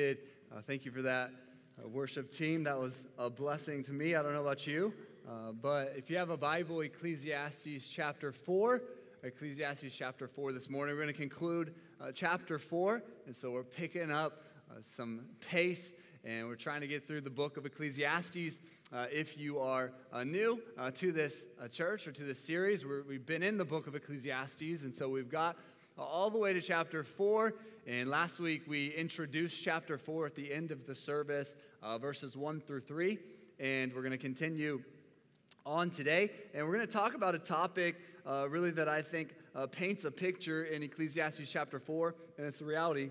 Uh, thank you for that uh, worship team. That was a blessing to me. I don't know about you, uh, but if you have a Bible, Ecclesiastes chapter 4, Ecclesiastes chapter 4 this morning, we're going to conclude uh, chapter 4. And so we're picking up uh, some pace and we're trying to get through the book of Ecclesiastes. Uh, if you are new to this church or to this series, we have been in the book of Ecclesiastes, and so we've got all the way to chapter 4. And last week we introduced chapter 4 at the end of the service, uh, verses 1 through 3. And we're going to continue on today. And we're going to talk about a topic uh, really that I think uh, paints a picture in Ecclesiastes chapter 4. And it's the reality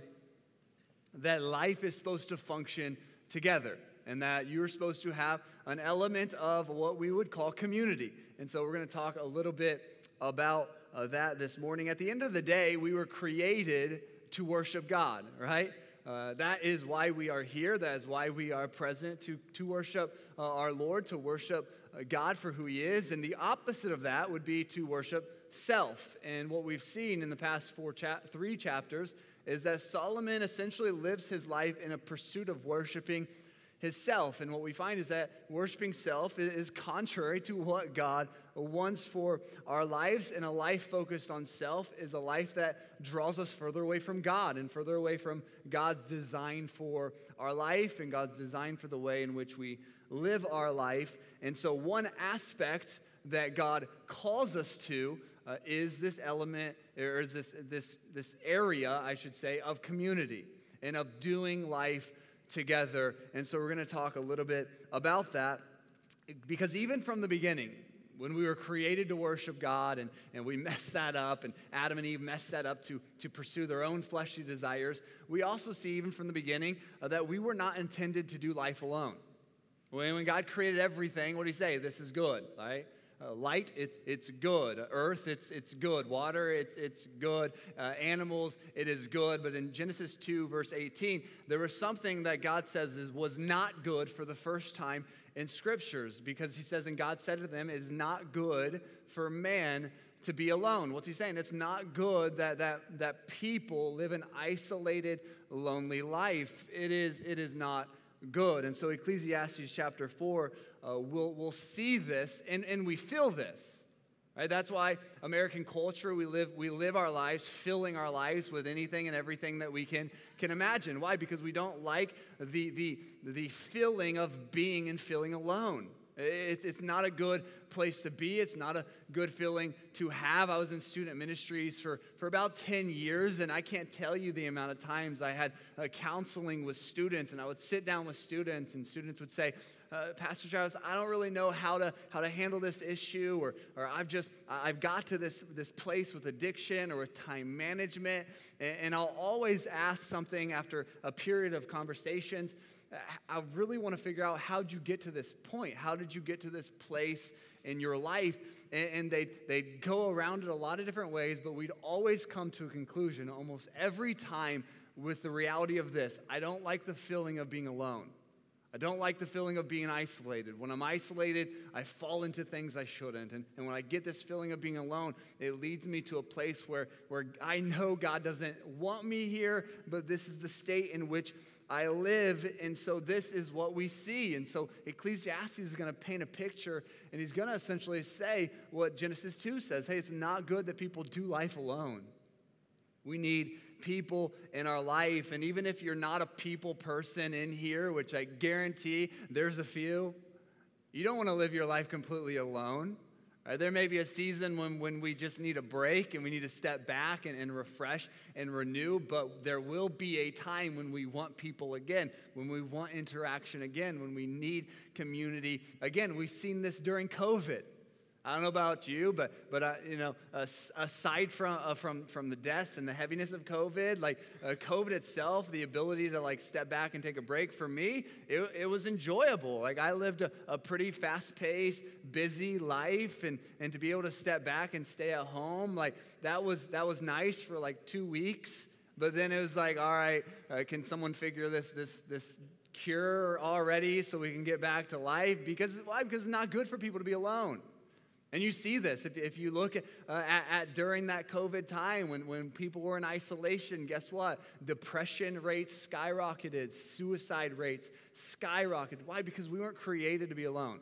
that life is supposed to function together and that you're supposed to have an element of what we would call community. And so we're going to talk a little bit about uh, that this morning. At the end of the day, we were created to worship God, right? Uh, that is why we are here. That is why we are present to, to worship uh, our Lord, to worship uh, God for who He is. And the opposite of that would be to worship self. And what we've seen in the past four cha- three chapters is that Solomon essentially lives his life in a pursuit of worshiping his self. And what we find is that worshiping self is contrary to what God wants for our lives. And a life focused on self is a life that draws us further away from God and further away from God's design for our life and God's design for the way in which we live our life. And so, one aspect that God calls us to uh, is this element, or is this, this, this area, I should say, of community and of doing life together. And so we're going to talk a little bit about that because even from the beginning, when we were created to worship God and, and we messed that up, and Adam and Eve messed that up to, to pursue their own fleshly desires, we also see, even from the beginning, uh, that we were not intended to do life alone. When, when God created everything, what did He say? This is good, right? Uh, light, it's, it's good. Earth, it's, it's good. Water, it's, it's good. Uh, animals, it is good. But in Genesis 2, verse 18, there was something that God says is, was not good for the first time in scriptures because he says, and God said to them, it is not good for man to be alone. What's he saying? It's not good that, that, that people live an isolated, lonely life. It is, it is not good. And so Ecclesiastes chapter 4 uh, will we'll see this and, and we feel this. Right? That's why American culture, we live, we live our lives filling our lives with anything and everything that we can, can imagine. Why? Because we don't like the, the, the feeling of being and feeling alone. It's, not a good place to be. It's not a good feeling to have. I was in student ministries for, for about 10 years, and I can't tell you the amount of times I had uh, counseling with students, and I would sit down with students, and students would say, uh, Pastor Travis, I don't really know how to, how to handle this issue, or, or I've just, I've got to this, this place with addiction or with time management, and, and I'll always ask something after a period of conversations. I really want to figure out how'd you get to this point? How did you get to this place in your life? And, and they they'd go around it a lot of different ways, but we'd always come to a conclusion almost every time with the reality of this I don't like the feeling of being alone. I don't like the feeling of being isolated. When I'm isolated, I fall into things I shouldn't. And, and when I get this feeling of being alone, it leads me to a place where, where I know God doesn't want me here, but this is the state in which I live. And so this is what we see. And so Ecclesiastes is going to paint a picture, and he's going to essentially say what Genesis 2 says hey, it's not good that people do life alone. We need people in our life. And even if you're not a people person in here, which I guarantee there's a few, you don't want to live your life completely alone. Right? There may be a season when, when we just need a break and we need to step back and, and refresh and renew, but there will be a time when we want people again, when we want interaction again, when we need community again. We've seen this during COVID. I don't know about you, but but uh, you know, aside from uh, from from the deaths and the heaviness of COVID, like uh, COVID itself, the ability to like step back and take a break for me, it, it was enjoyable. Like I lived a, a pretty fast-paced, busy life, and and to be able to step back and stay at home, like that was that was nice for like two weeks. But then it was like, all right, uh, can someone figure this this this cure already so we can get back to life? Because why? Because it's not good for people to be alone. And you see this if, if you look at, uh, at, at, during that COVID time when, when people were in isolation, guess what? Depression rates skyrocketed, suicide rates skyrocketed. Why? Because we weren't created to be alone.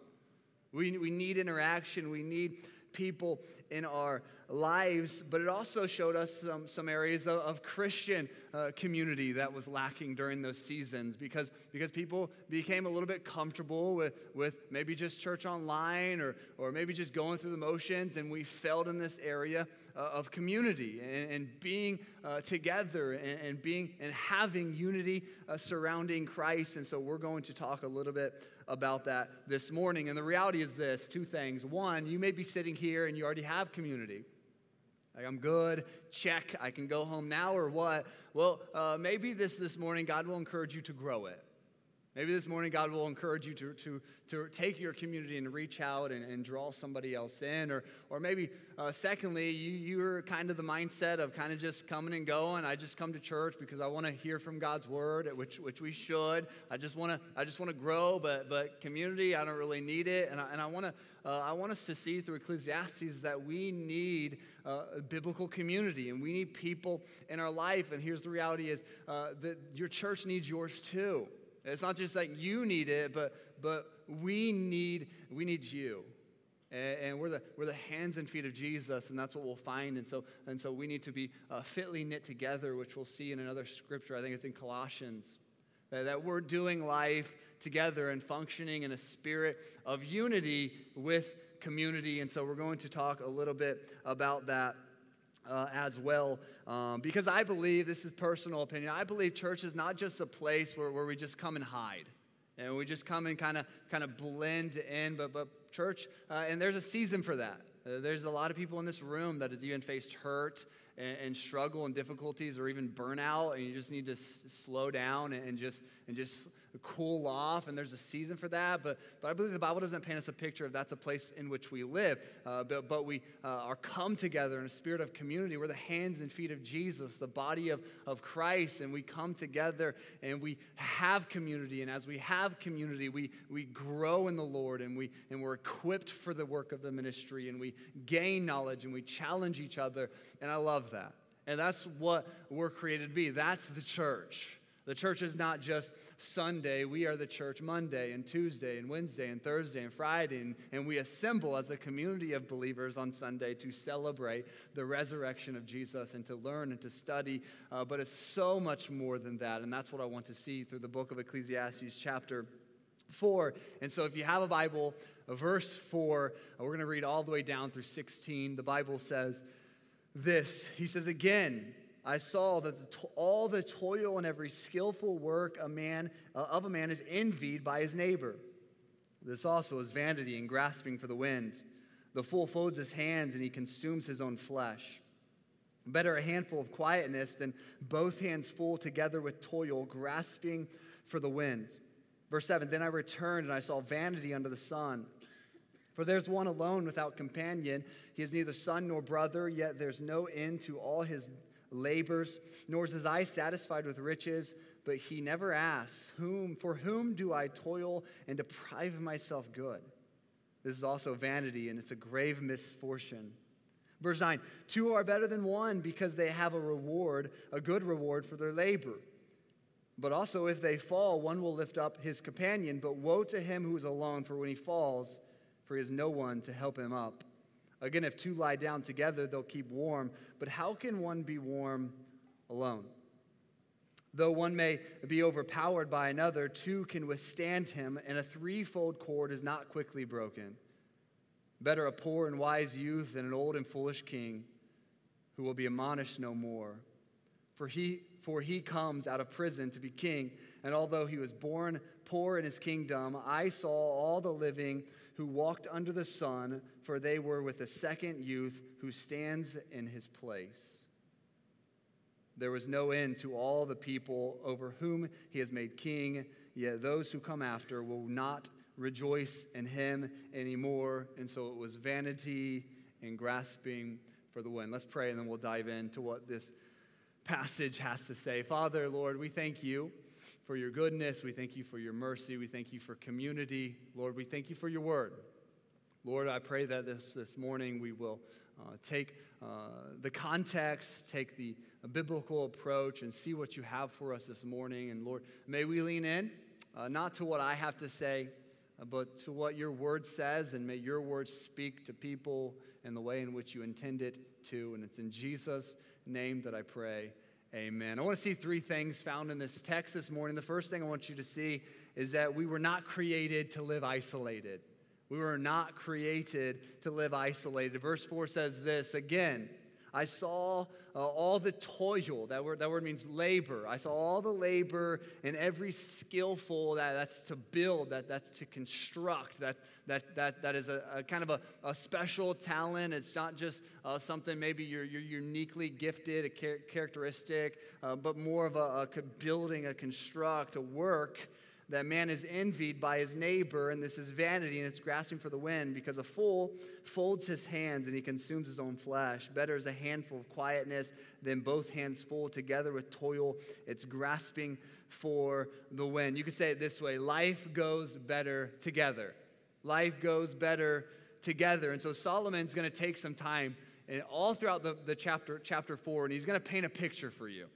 We, we need interaction, we need people in our lives, but it also showed us some, some areas of, of Christian uh, community that was lacking during those seasons because, because people became a little bit comfortable with, with maybe just church online or, or maybe just going through the motions, and we failed in this area uh, of community and, and being uh, together and, and, being and having unity uh, surrounding Christ. And so we're going to talk a little bit about that this morning. And the reality is this two things. One, you may be sitting here and you already have community. Like, I'm good, check, I can go home now or what? Well, uh, maybe this, this morning God will encourage you to grow it. Maybe this morning God will encourage you to, to, to take your community and reach out and, and draw somebody else in. Or, or maybe, uh, secondly, you, you're kind of the mindset of kind of just coming and going. I just come to church because I want to hear from God's word, which, which we should. I just want to I just want to grow, but, but community, I don't really need it. And I, and I want to uh, I want us to see through Ecclesiastes that we need uh, a biblical community and we need people in our life. And here's the reality is uh, that your church needs yours too. It's not just like you need it, but, but we, need, we need you. And, and we're, the, we're the hands and feet of Jesus, and that's what we'll find. And so, and so we need to be uh, fitly knit together, which we'll see in another scripture. I think it's in Colossians. That, that we're doing life together and functioning in a spirit of unity with community. And so we're going to talk a little bit about that uh, as well. Um, because I believe, this is personal opinion, I believe church is not just a place where, where we just come and hide. And we just come and kind of kind of blend in, but, but church, uh, and there's a season for that. Uh, there's a lot of people in this room that have even faced hurt and, and, struggle and difficulties or even burnout, and you just need to s- slow down and, and just and just cool off, and there's a season for that. But, but I believe the Bible doesn't paint us a picture of that's a place in which we live. Uh, but, but we uh, are come together in a spirit of community. We're the hands and feet of Jesus, the body of, of Christ, and we come together and we have community. And as we have community, we, we grow in the Lord and, we, and we're equipped for the work of the ministry and we gain knowledge and we challenge each other. And I love that. And that's what we're created to be. That's the church. The church is not just Sunday. We are the church Monday and Tuesday and Wednesday and Thursday and Friday. And, and we assemble as a community of believers on Sunday to celebrate the resurrection of Jesus and to learn and to study. Uh, but it's so much more than that. And that's what I want to see through the book of Ecclesiastes, chapter 4. And so if you have a Bible, verse 4, uh, we're going to read all the way down through 16. The Bible says this He says, Again, I saw that the all the toil and every skillful work a man, uh, of a man is envied by his neighbor. This also is vanity and grasping for the wind. The fool folds his hands and he consumes his own flesh. Better a handful of quietness than both hands full together with toil, grasping for the wind. Verse 7 Then I returned and I saw vanity under the sun. For there's one alone without companion. He has neither son nor brother, yet there's no end to all his labors, nor is his eye satisfied with riches, but he never asks, whom, For whom do I toil and deprive myself good? This is also vanity, and it's a grave misfortune. Verse 9 Two are better than one because they have a reward, a good reward for their labor. But also, if they fall, one will lift up his companion. But woe to him who is alone, for when he falls, for he has no one to help him up. Again, if two lie down together, they'll keep warm. But how can one be warm alone? Though one may be overpowered by another, two can withstand him, and a threefold cord is not quickly broken. Better a poor and wise youth than an old and foolish king who will be admonished no more. For he, for he comes out of prison to be king, and although he was born poor in his kingdom, I saw all the living who walked under the sun, for they were with the second youth who stands in his place. There was no end to all the people over whom he has made king, yet those who come after will not rejoice in him anymore. And so it was vanity and grasping for the wind. Let's pray and then we'll dive into what this passage has to say. Father, Lord, we thank you for your goodness. We thank you for your mercy. We thank you for community. Lord, we thank you for your word. Lord, I pray that this, this morning we will uh, take uh, the context, take the biblical approach, and see what you have for us this morning. And Lord, may we lean in, uh, not to what I have to say, uh, but to what your word says, and may your word speak to people in the way in which you intend it to. And it's in Jesus' name that I pray. Amen. I want to see three things found in this text this morning. The first thing I want you to see is that we were not created to live isolated. We were not created to live isolated. Verse 4 says this again. I saw uh, all the toil. That word, that word means labor. I saw all the labor and every skillful that, that's to build, that, that's to construct, that, that, that, that is a, a kind of a, a, special talent. It's not just uh, something maybe you're, you're uniquely gifted, a char- characteristic, uh, but more of a, a building, a construct, a work that man is envied by his neighbor, and this is vanity and it's grasping for the wind, because a fool folds his hands and he consumes his own flesh. Better is a handful of quietness than both hands full together with toil. It's grasping for the wind. You could say it this way life goes better together. Life goes better together. And so Solomon's going to take some time and all throughout the, the chapter, chapter four, and he's going to paint a picture for you.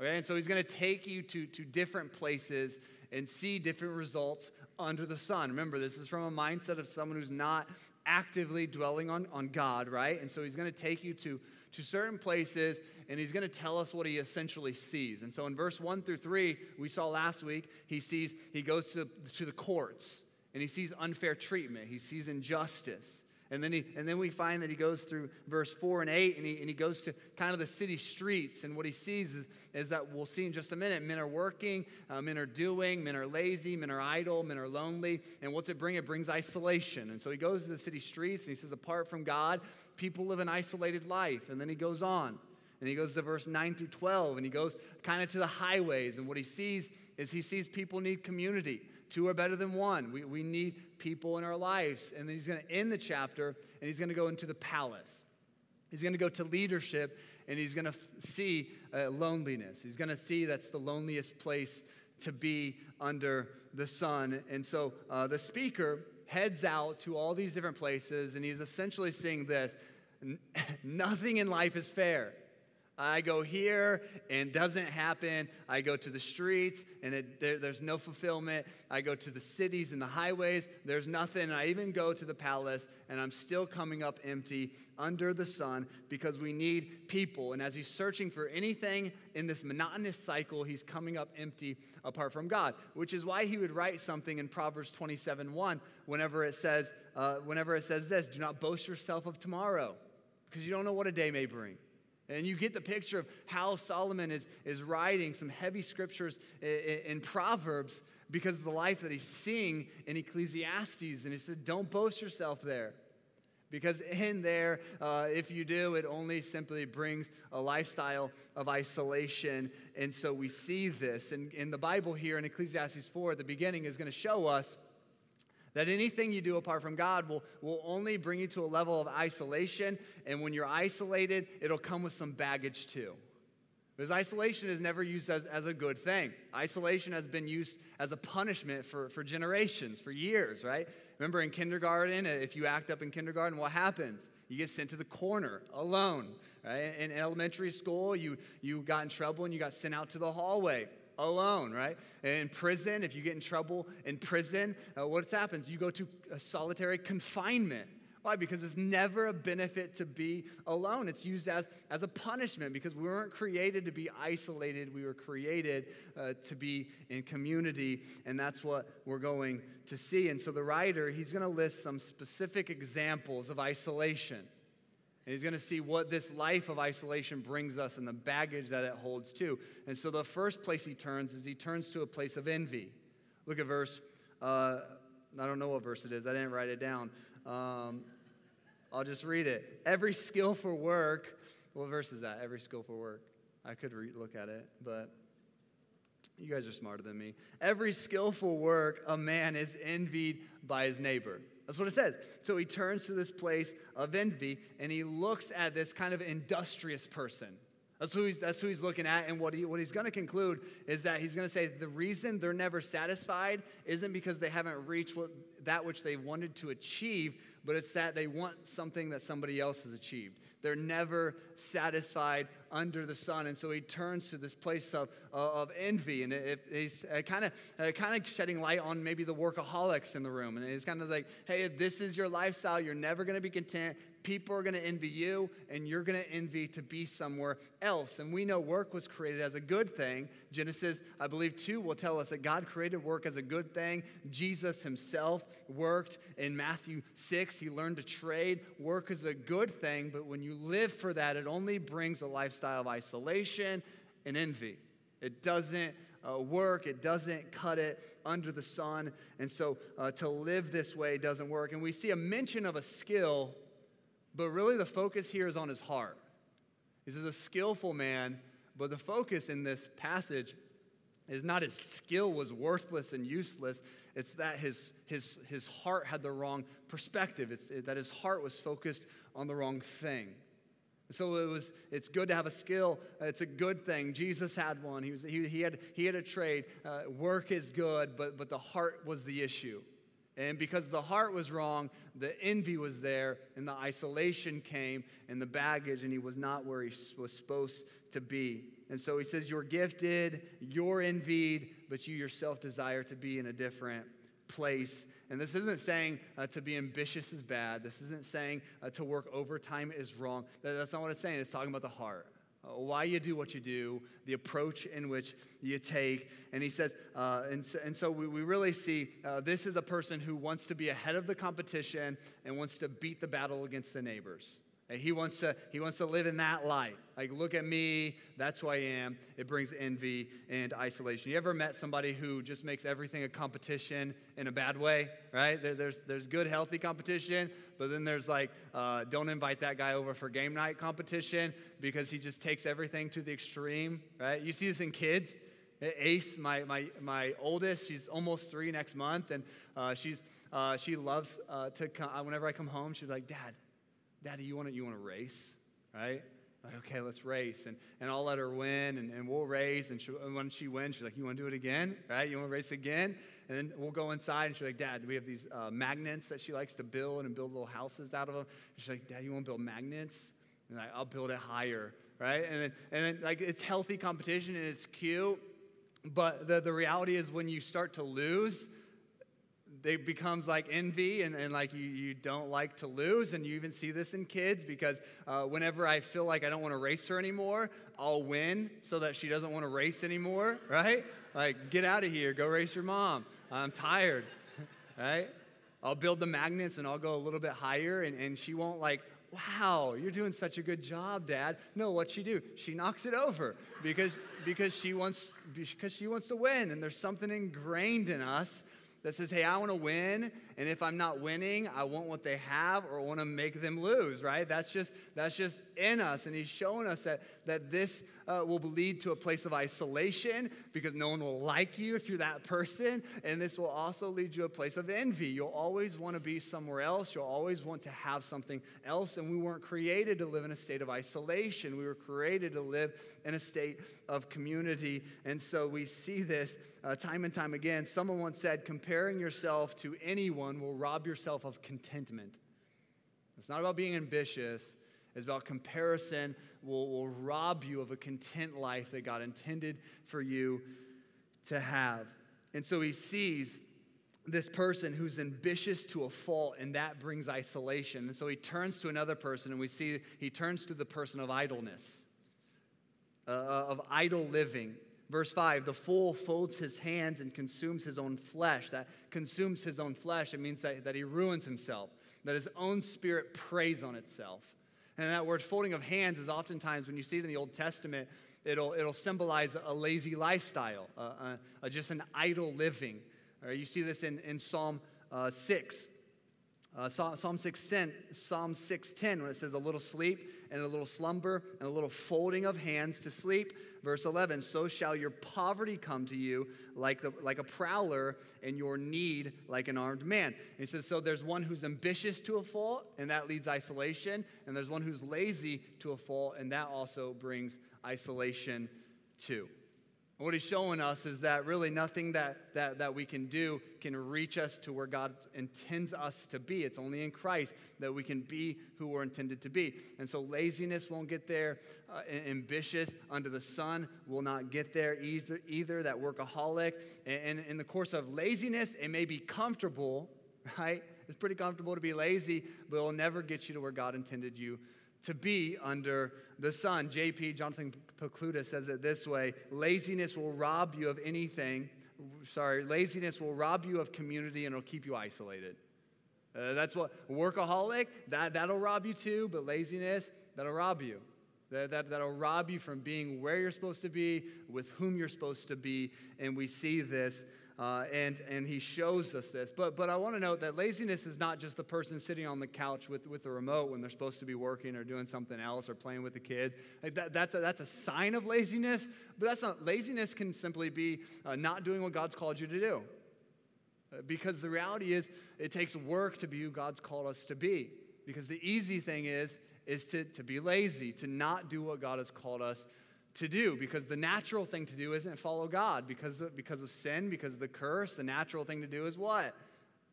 Okay, and so he's going to take you to, to different places and see different results under the sun. Remember, this is from a mindset of someone who's not actively dwelling on, on God, right? And so he's going to take you to, to certain places and he's going to tell us what he essentially sees. And so in verse 1 through 3, we saw last week, he sees, he goes to, to the courts and he sees unfair treatment, he sees injustice. And then, he, and then we find that he goes through verse 4 and 8, and he, and he goes to kind of the city streets. And what he sees is, is that we'll see in just a minute men are working, uh, men are doing, men are lazy, men are idle, men are lonely. And what's it bring? It brings isolation. And so he goes to the city streets, and he says, apart from God, people live an isolated life. And then he goes on. And he goes to verse 9 through 12, and he goes kind of to the highways. And what he sees is he sees people need community. Two are better than one. We, we need people in our lives. And then he's going to end the chapter and he's going to go into the palace. He's going to go to leadership and he's going to f- see uh, loneliness. He's going to see that's the loneliest place to be under the sun. And so uh, the speaker heads out to all these different places and he's essentially saying this nothing in life is fair. I go here and doesn't happen. I go to the streets and it, there, there's no fulfillment. I go to the cities and the highways. There's nothing. I even go to the palace and I'm still coming up empty under the sun because we need people. And as he's searching for anything in this monotonous cycle, he's coming up empty apart from God, which is why he would write something in Proverbs 27 1 whenever it says, uh, whenever it says this, do not boast yourself of tomorrow because you don't know what a day may bring. And you get the picture of how Solomon is, is writing some heavy scriptures in, in, Proverbs because of the life that he's seeing in Ecclesiastes. And he said, Don't boast yourself there. Because in there, uh, if you do, it only simply brings a lifestyle of isolation. And so we see this. And in the Bible here in Ecclesiastes 4 at the beginning is going to show us that anything you do apart from God will, will only bring you to a level of isolation. And when you're isolated, it'll come with some baggage too. Because isolation is never used as, as a good thing. Isolation has been used as a punishment for, for generations, for years, right? Remember in kindergarten, if you act up in kindergarten, what happens? You get sent to the corner alone, right? In elementary school, you, you got in trouble and you got sent out to the hallway alone, right? In prison, if you get in trouble in prison, uh, what happens? You go to solitary confinement. Why? Because it's never a benefit to be alone. It's used as, as a punishment because we weren't created to be isolated. We were created uh, to be in community, and that's what we're going to see. And so the writer, he's going to list some specific examples of isolation. And he's going to see what this life of isolation brings us and the baggage that it holds too. And so the first place he turns is he turns to a place of envy. Look at verse, uh, I don't know what verse it is, I didn't write it down. Um, I'll just read it. Every skillful work, what verse is that? Every skillful work. I could re- look at it, but you guys are smarter than me. Every skillful work, a man is envied by his neighbor. That's what it says. So he turns to this place of envy and he looks at this kind of industrious person. That's who he's, that's who he's looking at. And what, he, what he's going to conclude is that he's going to say the reason they're never satisfied isn't because they haven't reached what, that which they wanted to achieve, but it's that they want something that somebody else has achieved. They're never satisfied under the sun. And so he turns to this place of, uh, of envy. And it, it, he's kind of kind of shedding light on maybe the workaholics in the room. And he's kind of like, hey, this is your lifestyle, you're never going to be content people are going to envy you, and you're going to envy to be somewhere else. And we know work was created as a good thing. Genesis, I believe, 2 will tell us that God created work as a good thing. Jesus himself worked. In Matthew 6, he learned to trade. Work is a good thing, but when you live for that, it only brings a lifestyle of isolation and envy. It doesn't uh, work. It doesn't cut it under the sun. And so uh, to live this way doesn't work. And we see a mention of a skill but really, the focus here is on his heart. He's a skillful man, but the focus in this passage is not his skill was worthless and useless. It's that his, his, his heart had the wrong perspective. It's that his heart was focused on the wrong thing. So it was, it's good to have a skill. It's a good thing. Jesus had one. He, was, he, he, had, he had a trade. Uh, work is good, but, but the heart was the issue. And because the heart was wrong, the envy was there, and the isolation came, and the baggage, and he was not where he was supposed to be. And so he says, You're gifted, you're envied, but you yourself desire to be in a different place. And this isn't saying uh, to be ambitious is bad. This isn't saying uh, to work overtime is wrong. That, that's not what it's saying. It's talking about the heart. Uh, why you do what you do, the approach in which you take. And he says, uh, and, so, and so we, we really see uh, this is a person who wants to be ahead of the competition and wants to beat the battle against the neighbors. He wants, to, he wants to live in that light. Like, look at me, that's who I am. It brings envy and isolation. You ever met somebody who just makes everything a competition in a bad way, right? There's, there's good, healthy competition, but then there's like, uh, don't invite that guy over for game night competition because he just takes everything to the extreme, right? You see this in kids. Ace, my, my, my oldest, she's almost three next month, and uh, she's, uh, she loves uh, to come, whenever I come home, she's like, Dad, Daddy, you want to you want to race, right? Like, okay, let's race. And, and I'll let her win, and, and we'll race. And, she, and when she wins, she's like, You want to do it again? Right? You want to race again? And then we'll go inside, and she's like, Dad, we have these uh, magnets that she likes to build and build little houses out of them. And she's like, Dad, you want to build magnets? And like, I'll build it higher, right? And then, and then like, it's healthy competition, and it's cute. But the, the reality is, when you start to lose, it becomes like envy and, and like you, you don't like to lose. And you even see this in kids because uh, whenever I feel like I don't want to race her anymore, I'll win so that she doesn't want to race anymore, right? Like, get out of here, go race your mom. I'm tired, right? I'll build the magnets and I'll go a little bit higher, and, and she won't like, wow, you're doing such a good job, Dad. No, what she do? She knocks it over because, because, she wants, because she wants to win. And there's something ingrained in us that says, hey, I want to win, and if I'm not winning, I want what they have or want to make them lose, right? That's just, that's just in us. And he's shown us that, that this uh, will lead to a place of isolation because no one will like you if you're that person. And this will also lead you to a place of envy. You'll always want to be somewhere else. You'll always want to have something else. And we weren't created to live in a state of isolation. We were created to live in a state of community. And so we see this uh, time and time again. Someone once said, comparing yourself to anyone will rob yourself of contentment. It's not about being ambitious, it's about comparison will, will rob you of a content life that God intended for you to have. And so he sees this person who's ambitious to a fault, and that brings isolation. And so he turns to another person, and we see he turns to the person of idleness, uh, uh of idle living. Verse 5 the fool folds his hands and consumes his own flesh. That consumes his own flesh, it means that, that he ruins himself, that his own spirit preys on itself. And that word folding of hands is oftentimes, when you see it in the Old Testament, it'll, it'll symbolize a lazy lifestyle, uh, uh, uh, just an idle living. you see this in, in Psalm uh, 6. Uh, Psalm 610, Psalm 610, when it says a little sleep and a little slumber and a little folding of hands to sleep. Verse 11, so shall your poverty come to you like, the, like a prowler and your need like an armed man. And he says, so there's one who's ambitious to a fault, and that leads isolation. And there's one who's lazy to a fault, and that also brings isolation too. What he's showing us is that really nothing that, that, that we can do can reach us to where God intends us to be. It's only in Christ that we can be who we're intended to be. And so laziness won't get there. Uh, ambitious under the sun will not get there either, either that workaholic. And, and in the course of laziness, it may be comfortable, right? It's pretty comfortable to be lazy, but it'll never get you to where God intended you to be under the sun. JP, Jonathan Pokluda, says it this way laziness will rob you of anything. Sorry, laziness will rob you of community and it'll keep you isolated. Uh, that's what workaholic, that, that'll rob you too, but laziness, that'll rob you. That, that, that'll rob you from being where you're supposed to be, with whom you're supposed to be. And we see this uh, and, and he shows us this. But, but I want to note that laziness is not just the person sitting on the couch with, with the remote when they're supposed to be working or doing something else or playing with the kids. Like that, that's, a, that's a sign of laziness, but that's not, laziness can simply be uh, not doing what God's called you to do. Uh, because the reality is, it takes work to be who God's called us to be. Because the easy thing is, is to, to be lazy, to not do what God has called us to do because the natural thing to do isn't follow God because of, because of sin, because of the curse. The natural thing to do is what?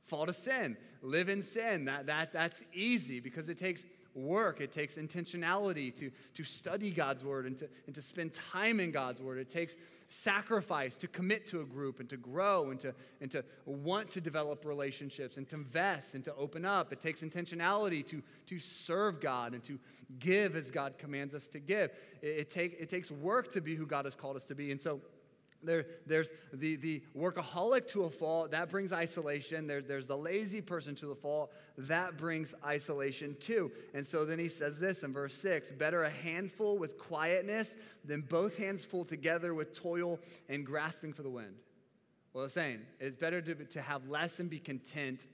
Fall to sin, live in sin. That, that, that's easy because it takes work, it takes intentionality to, to study God's word and to, and to spend time in God's word. It takes sacrifice to commit to a group and to grow and to, and to want to develop relationships and to invest and to open up. It takes intentionality to, to serve God and to give as God commands us to give. It, it, take, it takes work to be who God has called us to be. And so, there, there's the, the workaholic to a fault, that brings isolation. There, there's the lazy person to the fault, that brings isolation too. And so then he says this in verse 6 Better a handful with quietness than both hands full together with toil and grasping for the wind. Well, it's saying it's better to, to have less and be content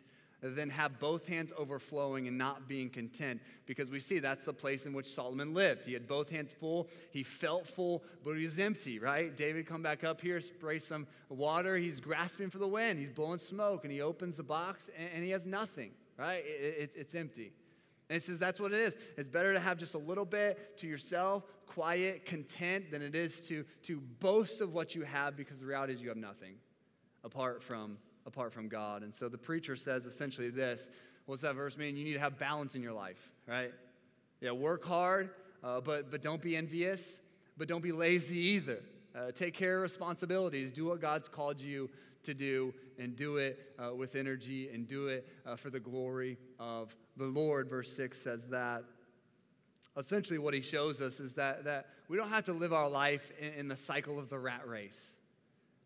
than have both hands overflowing and not being content because we see that's the place in which Solomon lived. He had both hands full, he felt full, but he was empty, right? David come back up here, spray some water, he's grasping for the wind, he's blowing smoke, and he opens the box and, and he has nothing, right? It, it, it's empty. And he says that's what it is. It's better to have just a little bit to yourself, quiet, content, than it is to, to boast of what you have because the reality is you have nothing apart from apart from God. And so the preacher says essentially this What's that verse mean? You need to have balance in your life, right? Yeah, work hard, uh, but, but don't be envious, but don't be lazy either. Uh, take care of responsibilities. Do what God's called you to do, and do it uh, with energy, and do it uh, for the glory of the Lord. Verse 6 says that. Essentially, what he shows us is that, that we don't have to live our life in, in the cycle of the rat race.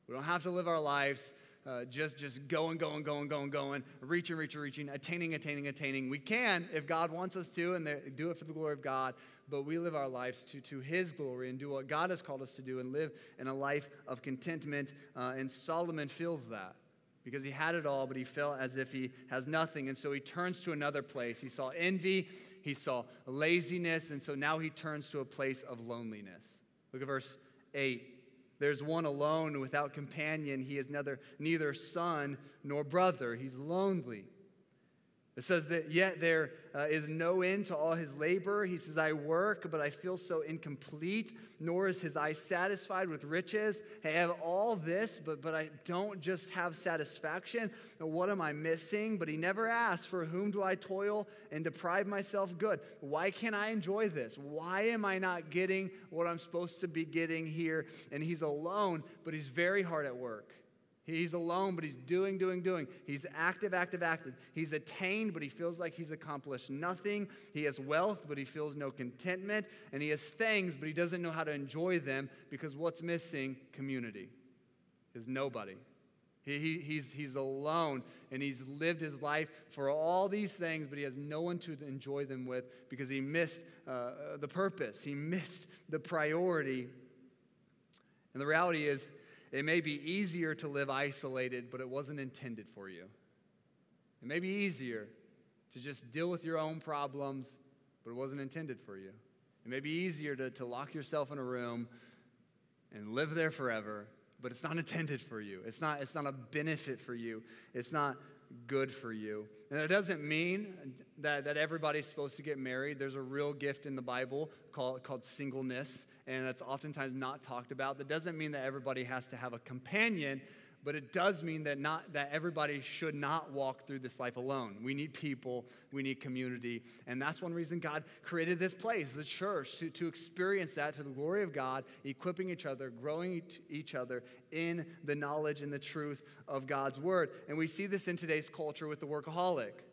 We don't have to live our lives uh, just, just going, going, going, going, going, reaching, reaching, reaching, attaining, attaining, attaining. We can if God wants us to and do it for the glory of God, but we live our lives to, to His glory and do what God has called us to do and live in a life of contentment. Uh, and Solomon feels that because he had it all, but he felt as if he has nothing. And so he turns to another place. He saw envy, he saw laziness, and so now he turns to a place of loneliness. Look at verse 8. There's one alone without companion. He is neither, neither son nor brother. He's lonely. It says that yet there uh, is no end to all his labor. He says, I work, but I feel so incomplete, nor is his eye satisfied with riches. I have all this, but, but I don't just have satisfaction. What am I missing? But he never asks, For whom do I toil and deprive myself good? Why can't I enjoy this? Why am I not getting what I'm supposed to be getting here? And he's alone, but he's very hard at work. He's alone, but he's doing, doing, doing. He's active, active, active. He's attained, but he feels like he's accomplished nothing. He has wealth, but he feels no contentment. And he has things, but he doesn't know how to enjoy them because what's missing? Community. Is nobody. He, he, he's, he's alone and he's lived his life for all these things, but he has no one to enjoy them with because he missed uh, the purpose. He missed the priority. And the reality is, it may be easier to live isolated, but it wasn't intended for you. It may be easier to just deal with your own problems, but it wasn't intended for you. It may be easier to, to lock yourself in a room and live there forever, but it's not intended for you. It's not, it's not a benefit for you. It's not good for you. And it doesn't mean that, that everybody's supposed to get married. There's a real gift in the Bible called, called singleness, and that's oftentimes not talked about. That doesn't mean that everybody has to have a companion, but it does mean that not that everybody should not walk through this life alone. We need people, we need community, and that's one reason God created this place, the church, to, to experience that to the glory of God, equipping each other, growing each other in the knowledge and the truth of God's word. And we see this in today's culture with the workaholic.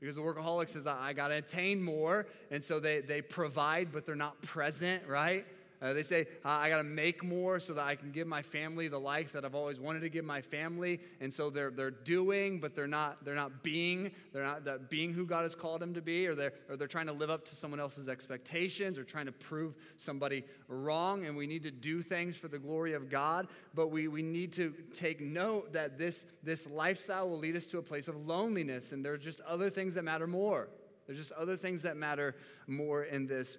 Because the workaholic says, I got to attain more. And so they, they provide, but they're not present, right? Uh, they say, I got to make more so that I can give my family the life that I've always wanted to give my family. And so they're, they're doing, but they're not, they're not being. They're not that being who God has called them to be, or they're, or they're trying to live up to someone else's expectations or trying to prove somebody wrong. And we need to do things for the glory of God, but we, we need to take note that this, this lifestyle will lead us to a place of loneliness. And there's just other things that matter more. There's just other things that matter more in this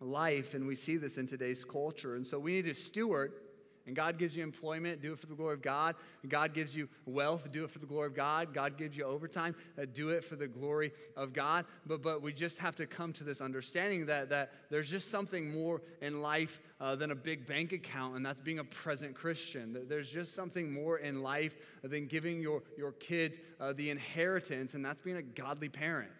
life, and we see this in today's culture. And so we need to steward. And God gives you employment, do it for the glory of God. God gives you wealth, do it for the glory of God. God gives you overtime, uh, do it for the glory of God. But, but we just have to come to this understanding that, that there's just something more in life uh, than a big bank account, and that's being a present Christian. There's just something more in life than giving your, your kids uh, the inheritance, and that's being a godly parent.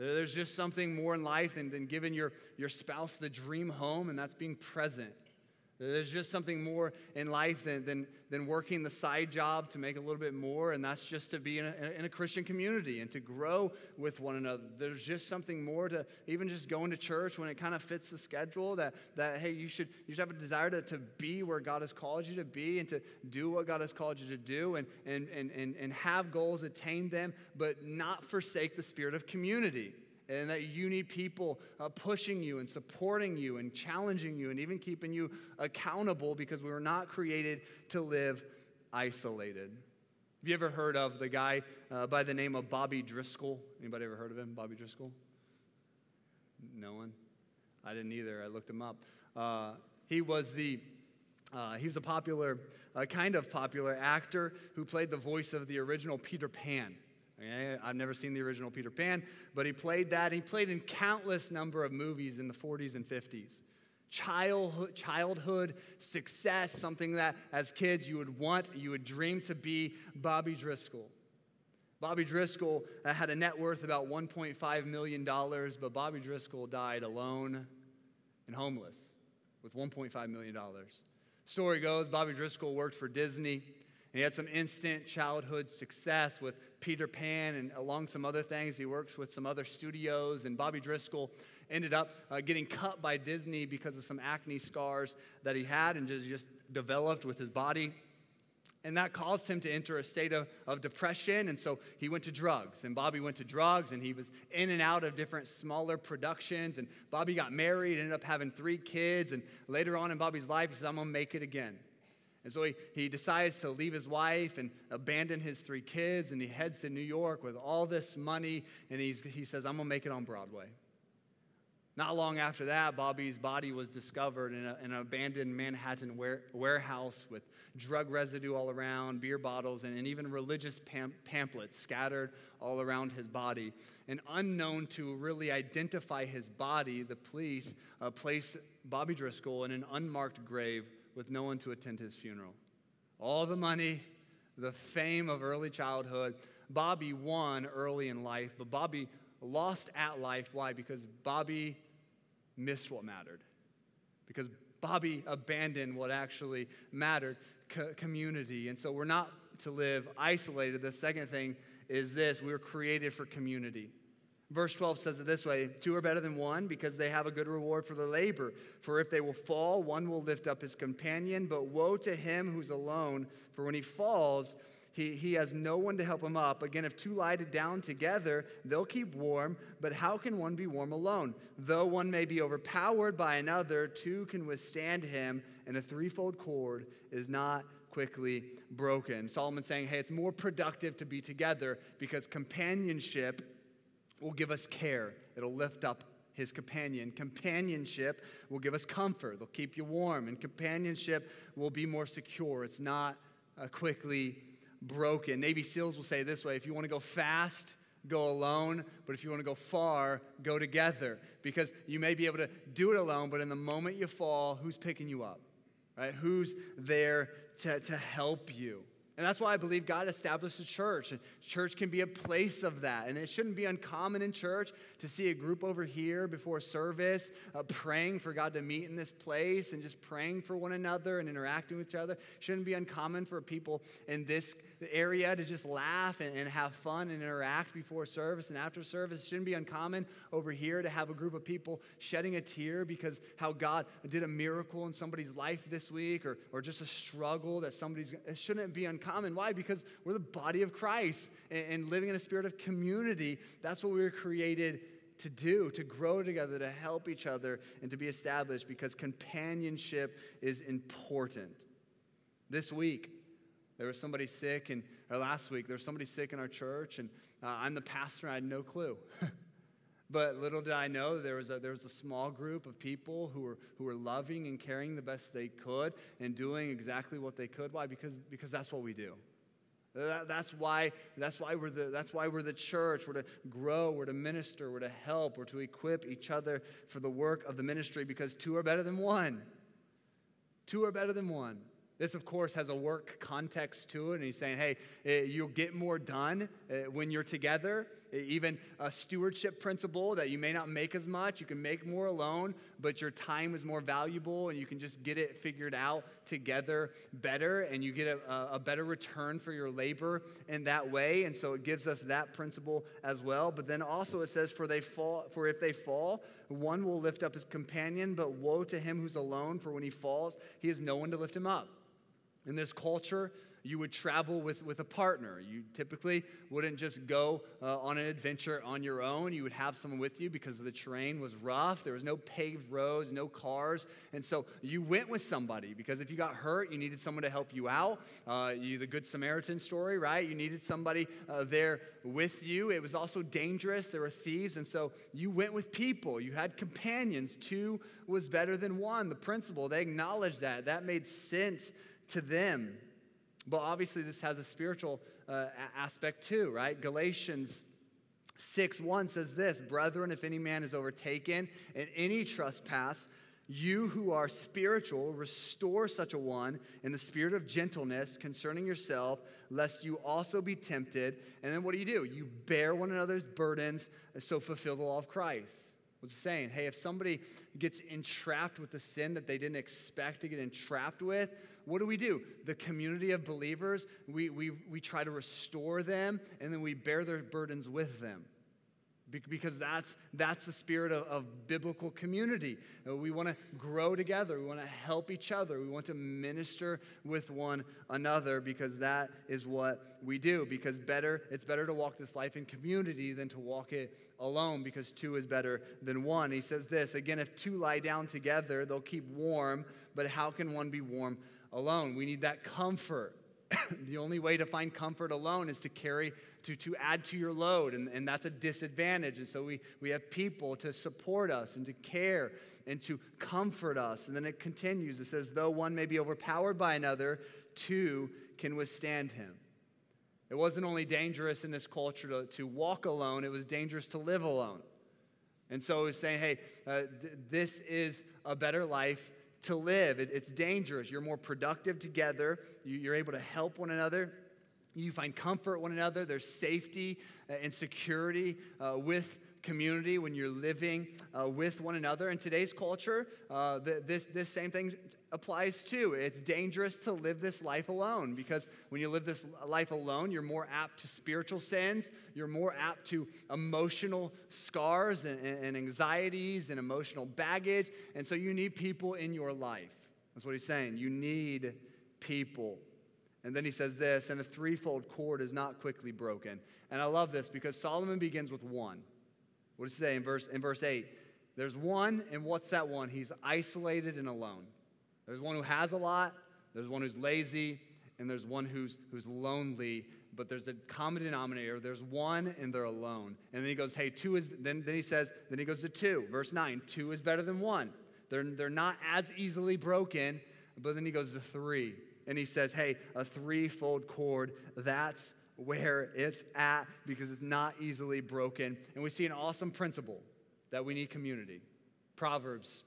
There's just something more in life than, than giving your, your spouse the dream home, and that's being present. There's just something more in life than, than, than working the side job to make a little bit more, and that's just to be in a, in a Christian community and to grow with one another. There's just something more to even just going to church when it kind of fits the schedule that, that hey, you should, you should have a desire to, to be where God has called you to be and to do what God has called you to do and, and, and, and, and have goals, attain them, but not forsake the spirit of community and that you need people uh, pushing you and supporting you and challenging you and even keeping you accountable because we were not created to live isolated. Have you ever heard of the guy uh, by the name of Bobby Driscoll? Anybody ever heard of him, Bobby Driscoll? No one? I didn't either. I looked him up. Uh, he was the uh, he was a popular, uh, kind of popular actor who played the voice of the original Peter Pan. I've never seen the original Peter Pan, but he played that. He played in countless number of movies in the 40s and 50s. Childhood, childhood success, something that as kids you would want, you would dream to be Bobby Driscoll. Bobby Driscoll uh, had a net worth about $1.5 million, but Bobby Driscoll died alone and homeless with $1.5 million. Story goes Bobby Driscoll worked for Disney. He had some instant childhood success with Peter Pan and along some other things. He works with some other studios. And Bobby Driscoll ended up uh, getting cut by Disney because of some acne scars that he had and just, just developed with his body. And that caused him to enter a state of, of depression. And so he went to drugs. And Bobby went to drugs and he was in and out of different smaller productions. And Bobby got married, ended up having three kids. And later on in Bobby's life, he said, I'm going to make it again. And so he, he decides to leave his wife and abandon his three kids, and he heads to New York with all this money, and he's, he says, I'm going to make it on Broadway. Not long after that, Bobby's body was discovered in, a, in an abandoned Manhattan ware, warehouse with drug residue all around, beer bottles, and, and even religious pam- pamphlets scattered all around his body. And unknown to really identify his body, the police uh, placed Bobby Driscoll in an unmarked grave with no one to attend his funeral. All the money, the fame of early childhood. Bobby won early in life, but Bobby lost at life. Why? Because Bobby missed what mattered. Because Bobby abandoned what actually mattered co- community. And so we're not to live isolated. The second thing is this we were created for community. Verse 12 says it this way Two are better than one because they have a good reward for their labor. For if they will fall, one will lift up his companion. But woe to him who's alone, for when he falls, he, he has no one to help him up. Again, if two lie down together, they'll keep warm. But how can one be warm alone? Though one may be overpowered by another, two can withstand him, and a threefold cord is not quickly broken. Solomon saying, hey, it's more productive to be together because companionship will give us care, it'll lift up his companion. Companionship will give us comfort, they'll keep you warm, and companionship will be more secure. It's not uh, quickly broken. Navy SEALs will say this way if you want to go fast, go alone, but if you want to go far, go together. Because you may be able to do it alone, but in the moment you fall, who's picking you up? Right? Who's there to, to help you? And that's why I believe God established a church. And church can be a place of that. And it shouldn't be uncommon in church to see a group over here before service uh, praying for God to meet in this place and just praying for one another and interacting with each other. Shouldn't be uncommon for people in this area to just laugh and, and have fun and interact before service and after service. It shouldn't be uncommon over here to have a group of people shedding a tear because how God did a miracle in somebody's life this week or, or just a struggle that somebody's. It shouldn't be uncommon. Why? Because we're the body of Christ and, and living in a spirit of community. That's what we were created to do, to grow together, to help each other, and to be established because companionship is important. This week, there was somebody sick, and or last week there was somebody sick in our church, and uh, I'm the pastor. And I had no clue. but little did I know there was a, there was a small group of people who were who were loving and caring the best they could and doing exactly what they could. Why? Because because that's what we do. That, that's why that's why we're the that's why we're the church. We're to grow. We're to minister. We're to help. We're to equip each other for the work of the ministry because two are better than one. Two are better than one. This, of course, has a work context to it, and he's saying, hey, eh, you'll get more done eh, when you're together. Eh, even a stewardship principle that you may not make as much, you can make more alone, but your time is more valuable, and you can just get it figured out together better, and you get a, a better return for your labor in that way. And so it gives us that principle as well. But then also it says, for they fall, for if they fall, one will lift up his companion, but woe to him who's alone, for when he falls, he has no one to lift him up. In this culture, you would travel with, with a partner. You typically wouldn't just go uh, on an adventure on your own. You would have someone with you because the terrain was rough. There was no paved roads, no cars. And so you went with somebody because if you got hurt, you needed someone to help you out. Uh, you, the Good Samaritan story, right? You needed somebody uh, there with you. It was also dangerous. There were thieves. And so you went with people. You had companions. Two was better than one. The principle, they acknowledged that. That made sense to them. But obviously, this has a spiritual uh, aspect too, right? Galatians 6 1 says this Brethren, if any man is overtaken in any trespass, you who are spiritual, restore such a one in the spirit of gentleness concerning yourself, lest you also be tempted. And then what do you do? You bear one another's burdens, and so fulfill the law of Christ. What's saying? Hey, if somebody gets entrapped with the sin that they didn't expect to get entrapped with, what do we do? The community of believers, we, we, we try to restore them and then we bear their burdens with them because that's, that's the spirit of, of biblical community. Uh, we want to grow together. We want to help each other. We want to minister with one another because that is what we do. Because better, it's better to walk this life in community than to walk it alone because two is better than one. He says this again, if two lie down together, they'll keep warm, but how can one be warm alone. We need that comfort. the only way to find comfort alone is to carry, to, to add to your load, and, and that's a disadvantage. And so we, we have people to support us and to care and to comfort us. And then it continues. It says, though one may be overpowered by another, two can withstand him. It wasn't only dangerous in this culture to, to walk alone, it was dangerous to live alone. And so he's saying, hey, uh, th- this is a better life to live. It, it's dangerous. You're more productive together, you, are able to help one another. You find comfort one another. There's safety uh, and security uh, with community when you're living uh, with one another. In today's culture, uh, the, this, this same thing applies too. It's dangerous to live this life alone because when you live this life alone, you're more apt to spiritual sins, you're more apt to emotional scars and, and anxieties and emotional baggage. And so you need people in your life. That's what he's saying. You need people. And then he says this, and a threefold cord is not quickly broken. And I love this because Solomon begins with one. What does he say in verse, in verse 8? There's one, and what's that one? He's isolated and alone. There's one who has a lot, there's one who's lazy, and there's one who's, who's lonely, but there's a common denominator. There's one and they're alone. And then he goes, hey, two is, then, then he says, then he goes to two, verse 9, two is better than one. They're, they're not as easily broken, but then he goes to three. and he says, hey, a threefold cord, that's where it's at because it's not easily broken. And we see an awesome principle that we need community. Proverbs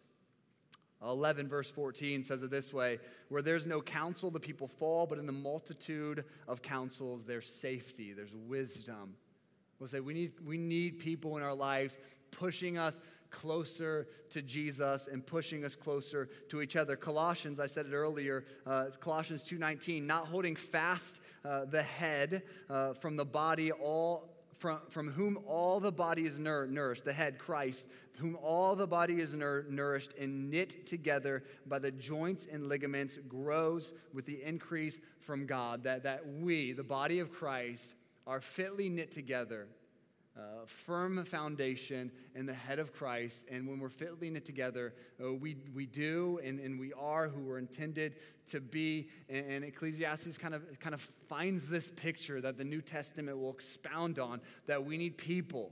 11, verse 14 says it this way Where there's no counsel, the people fall, but in the multitude of counsels, there's safety, there's wisdom. We'll say we need, we need people in our lives pushing us closer to Jesus and pushing us closer to each other. Colossians, I said it earlier, uh, Colossians 2.19, not holding fast uh, the head uh, from the body, all from, from whom all the body is nour- nourished, the head, Christ, whom all the body is nour- nourished and knit together by the joints and ligaments, grows with the increase from God. That, that we, the body of Christ, are fitly knit together uh, firm foundation in the head of Christ. And when we're fitly it together, uh, we, we do and, and we are who we're intended to be. And, and, Ecclesiastes kind of, kind of finds this picture that the New Testament will expound on that we need people.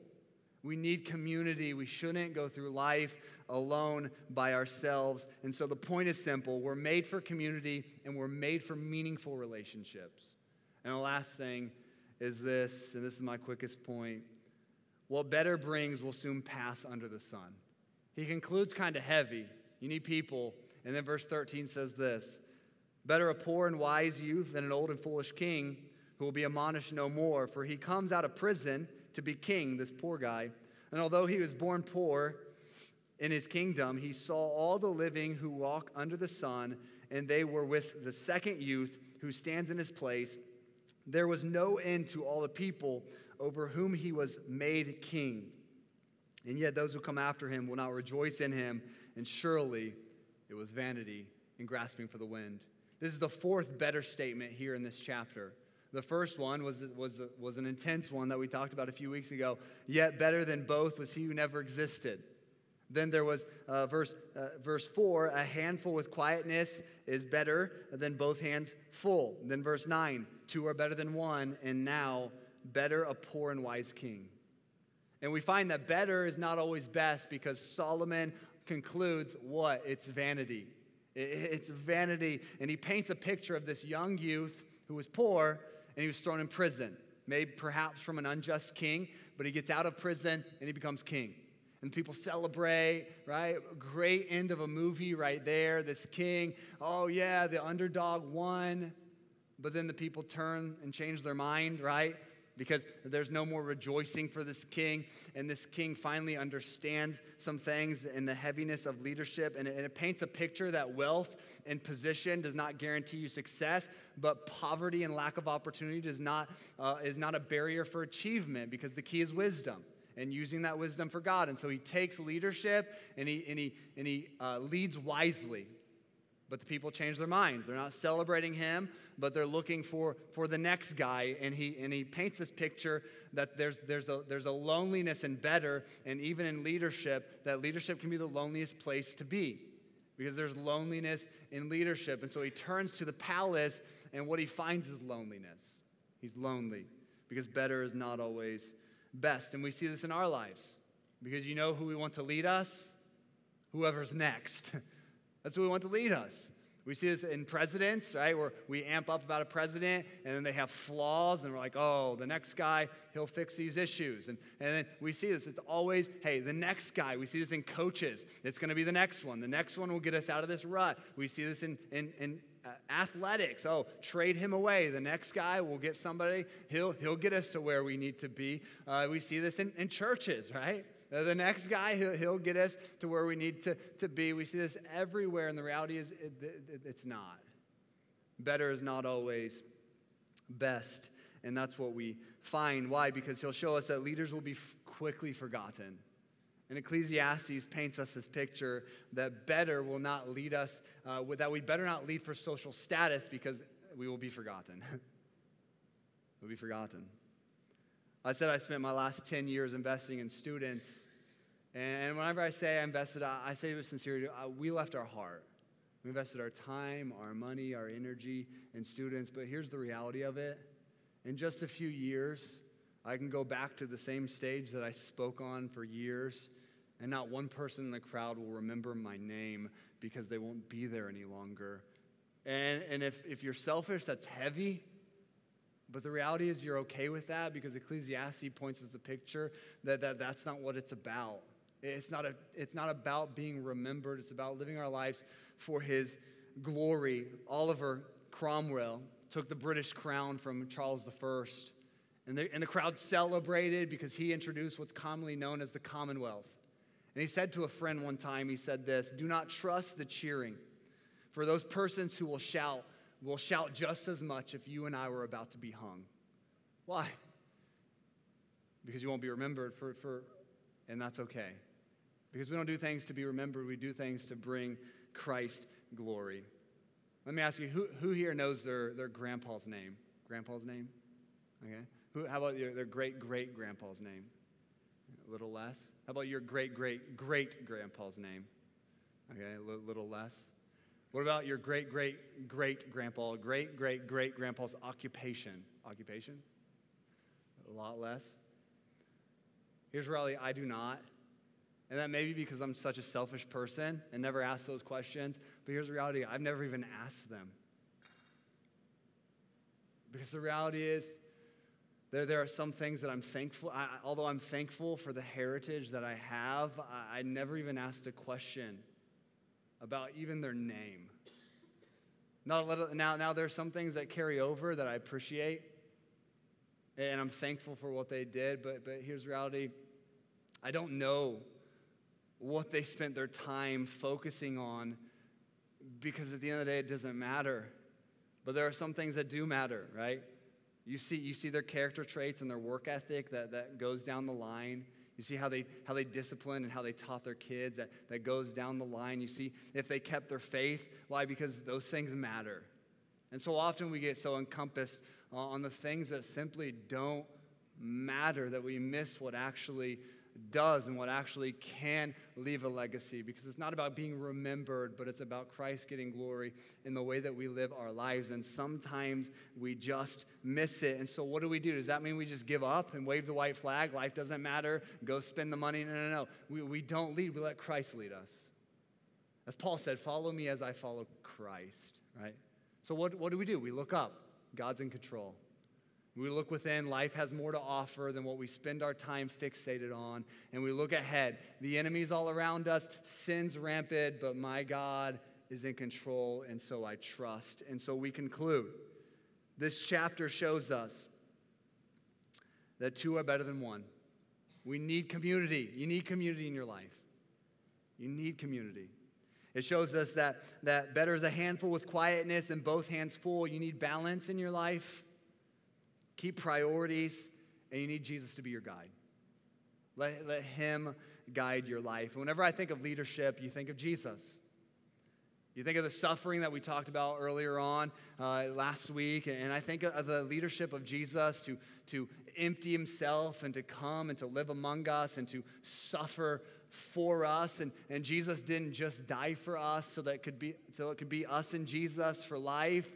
We need community. We shouldn't go through life alone by ourselves. And so the point is simple we're made for community and we're made for meaningful relationships. And the last thing is this, and this is my quickest point what better brings will soon pass under the sun. He concludes kind of heavy. You need people. And then verse 13 says this Better a poor and wise youth than an old and foolish king who will be admonished no more, for he comes out of prison to be king, this poor guy. And although he was born poor in his kingdom, he saw all the living who walk under the sun, and they were with the second youth who stands in his place. There was no end to all the people over whom he was made king. And yet those who come after him will not rejoice in him, and surely it was vanity and grasping for the wind. This is the fourth better statement here in this chapter. The first one was, was, was an intense one that we talked about a few weeks ago. Yet better than both was he who never existed. Then there was uh, verse, uh, verse 4 a handful with quietness is better than both hands full. Then verse 9 two are better than one, and now better a poor and wise king. And we find that better is not always best because Solomon concludes what? It's vanity. It's vanity. And he paints a picture of this young youth who was poor and he was thrown in prison, maybe perhaps from an unjust king, but he gets out of prison and he becomes king. And people celebrate, right? Great end of a movie right there. This king, oh yeah, the underdog won. But then the people turn and change their mind, right? Because there's no more rejoicing for this king. And this king finally understands some things in the heaviness of leadership. And it, and it paints a picture that wealth and position does not guarantee you success, but poverty and lack of opportunity does not, uh, is not a barrier for achievement because the key is wisdom and using that wisdom for God. And so he takes leadership and he, and he, and he uh, leads wisely. But the people change their minds. They're not celebrating him, but they're looking for, for the next guy. And he, and he paints this picture that there's, there's, a, there's a loneliness and better, and even in leadership, that leadership can be the loneliest place to be because there's loneliness in leadership. And so he turns to the palace, and what he finds is loneliness. He's lonely because better is not always best. And we see this in our lives because you know who we want to lead us? Whoever's next. That's who we want to lead us. We see this in presidents, right? Where we amp up about a president and then they have flaws and we're like, oh, the next guy, he'll fix these issues. And, and then we see this. It's always, hey, the next guy. We see this in coaches. It's going to be the next one. The next one will get us out of this rut. We see this in, in, in uh, athletics. Oh, trade him away. The next guy will get somebody, he'll, he'll get us to where we need to be. Uh, we see this in, in churches, right? Uh, the next guy, he'll, he'll, get us to where we need to, to be. We see this everywhere, and the reality is it, it, it's not. Better is not always best. And that's what we find. Why? Because he'll show us that leaders will be f- quickly forgotten. And Ecclesiastes paints us this picture that better will not lead us, uh, that we better not lead for social status because we will be forgotten. we'll be forgotten. I said I spent my last 10 years investing in students. And whenever I say I invested, I say it with sincerity, uh, we left our heart. We invested our time, our money, our energy in students. But here's the reality of it in just a few years, I can go back to the same stage that I spoke on for years, and not one person in the crowd will remember my name because they won't be there any longer. And, and if, if you're selfish, that's heavy. But the reality is, you're okay with that because Ecclesiastes points us the picture that, that that's not what it's about. It's not, a, it's not about being remembered, it's about living our lives for His glory. Oliver Cromwell took the British crown from Charles I, and the, and the crowd celebrated because he introduced what's commonly known as the Commonwealth. And he said to a friend one time, he said this Do not trust the cheering, for those persons who will shout will shout just as much if you and I were about to be hung. Why? Because you won't be remembered for, for and that's okay. Because we don't do things to be remembered, we do things to bring Christ glory. Let me ask you, who, who here knows their, their grandpa's name? Grandpa's name? Okay. Who, how about your, their great great grandpa's name? A little less. How about your great great great grandpa's name? Okay, a little, little less. What about your great great great grandpa, great great great grandpa's occupation? Occupation? A lot less. Here's reality I do not. And that may be because I'm such a selfish person and never ask those questions. But here's the reality I've never even asked them. Because the reality is, there, there are some things that I'm thankful, I, although I'm thankful for the heritage that I have, I, I never even asked a question about even their name. Now, now, now, there are some things that carry over that I appreciate, and I'm thankful for what they did, but, but here's reality I don't know what they spent their time focusing on because at the end of the day, it doesn't matter. But there are some things that do matter, right? You see, you see their character traits and their work ethic that, that goes down the line. You see how they, how they discipline and how they taught their kids that, that goes down the line. You see if they kept their faith. Why? Because those things matter. And so often we get so encompassed on the things that simply don't matter that we miss what actually does and what actually can leave a legacy because it's not about being remembered, but it's about Christ getting glory in the way that we live our lives. And sometimes we just miss it. And so, what do we do? Does that mean we just give up and wave the white flag? Life doesn't matter. Go spend the money? No, no, no. We, we don't lead, we let Christ lead us. As Paul said, follow me as I follow Christ, right? So, what, what do we do? We look up. God's in control. We look within, life has more to offer than what we spend our time fixated on. And we look ahead. The enemy's all around us, sin's rampant, but my God is in control, and so I trust. And so we conclude. This chapter shows us that two are better than one. We need community. You need community in your life. You need community. It shows us that, that better is a handful with quietness than both hands full. You need balance in your life keep priorities, and you need Jesus to be your guide. Let, let Him guide your life. And whenever I think of leadership, you think of Jesus. You think of the suffering that we talked about earlier on uh, last week, and I think of the leadership of Jesus to, to empty himself and to come and to live among us and to suffer for us. And, and Jesus didn't just die for us so that it could be so it could be us and Jesus for life,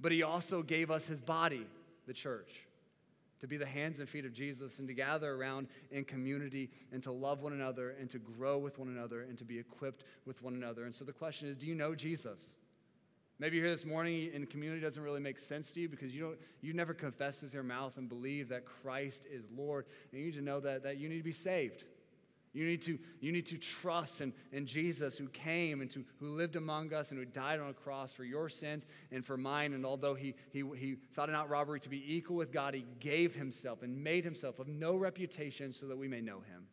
but he also gave us his body the church, to be the hands and feet of Jesus, and to gather around in community and to love one another and to grow with one another and to be equipped with one another. And so the question is do you know Jesus? Maybe you're here this morning and community doesn't really make sense to you because you don't you never confessed with your mouth and believe that Christ is Lord. And you need to know that, that you need to be saved. You need to, you need to trust in, in Jesus who came and to, who lived among us and who died on a cross for your sins and for mine. And although he, he, he thought it not robbery to be equal with God, he gave himself and made himself of no reputation so that we may know him.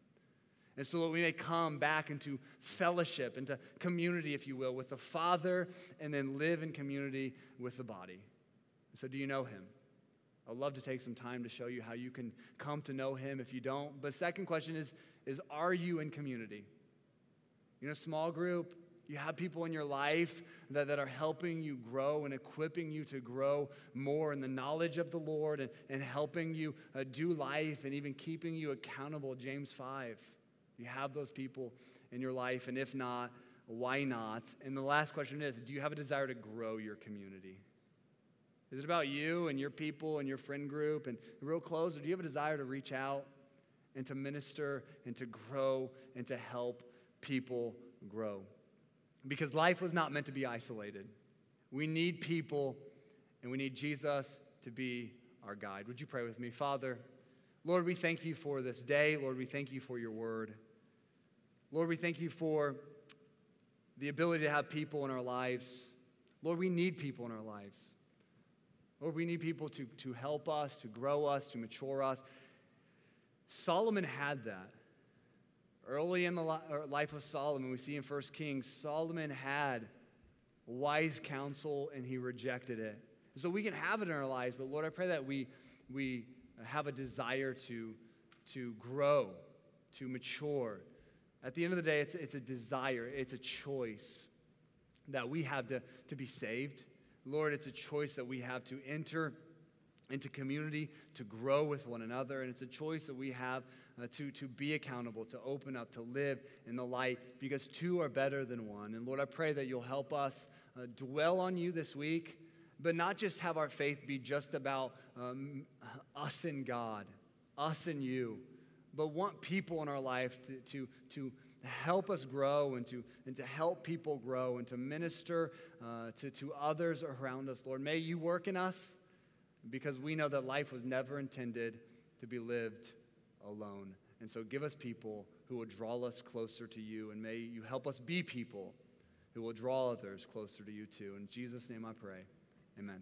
And so that we may come back into fellowship, into community, if you will, with the Father, and then live in community with the body. So, do you know him? I'd love to take some time to show you how you can come to know him if you don't. But second question is, is are you in community? You know, small group, you have people in your life that, that are helping you grow and equipping you to grow more in the knowledge of the Lord and, and helping you uh, do life and even keeping you accountable. James 5. You have those people in your life, and if not, why not? And the last question is do you have a desire to grow your community? Is it about you and your people and your friend group and real close, or do you have a desire to reach out and to minister and to grow and to help people grow? Because life was not meant to be isolated. We need people, and we need Jesus to be our guide. Would you pray with me? Father, Lord, we thank you for this day. Lord, we thank you for your word. Lord, we thank you for the ability to have people in our lives. Lord, we need people in our lives. Lord, we need people to, to help us, to grow us, to mature us. Solomon had that. Early in the er, life of Solomon, we see in 1 Kings, Solomon had wise counsel and he rejected it. So we can have it in our lives, but Lord, I pray that we, we have a desire to, to grow, to mature. At the end of the day, it's, it's a desire, it's a choice that we have to, to be saved. Lord, it's a choice that we have to enter into community, to grow with one another. And it's a choice that we have uh, to, to be accountable, to open up, to live in the light, because two are better than one. And Lord, I pray that you'll help us uh, dwell on you this week, but not just have our faith be just about um, us and God, us and you, but want people in our life to, to, to help us grow and to, and to help people grow and to minister uh, to, to others around us, Lord. May you work in us because we know that life was never intended to be lived alone. And so give us people who will draw us closer to you, and may you help us be people who will draw others closer to you too. In Jesus' name I pray. Amen.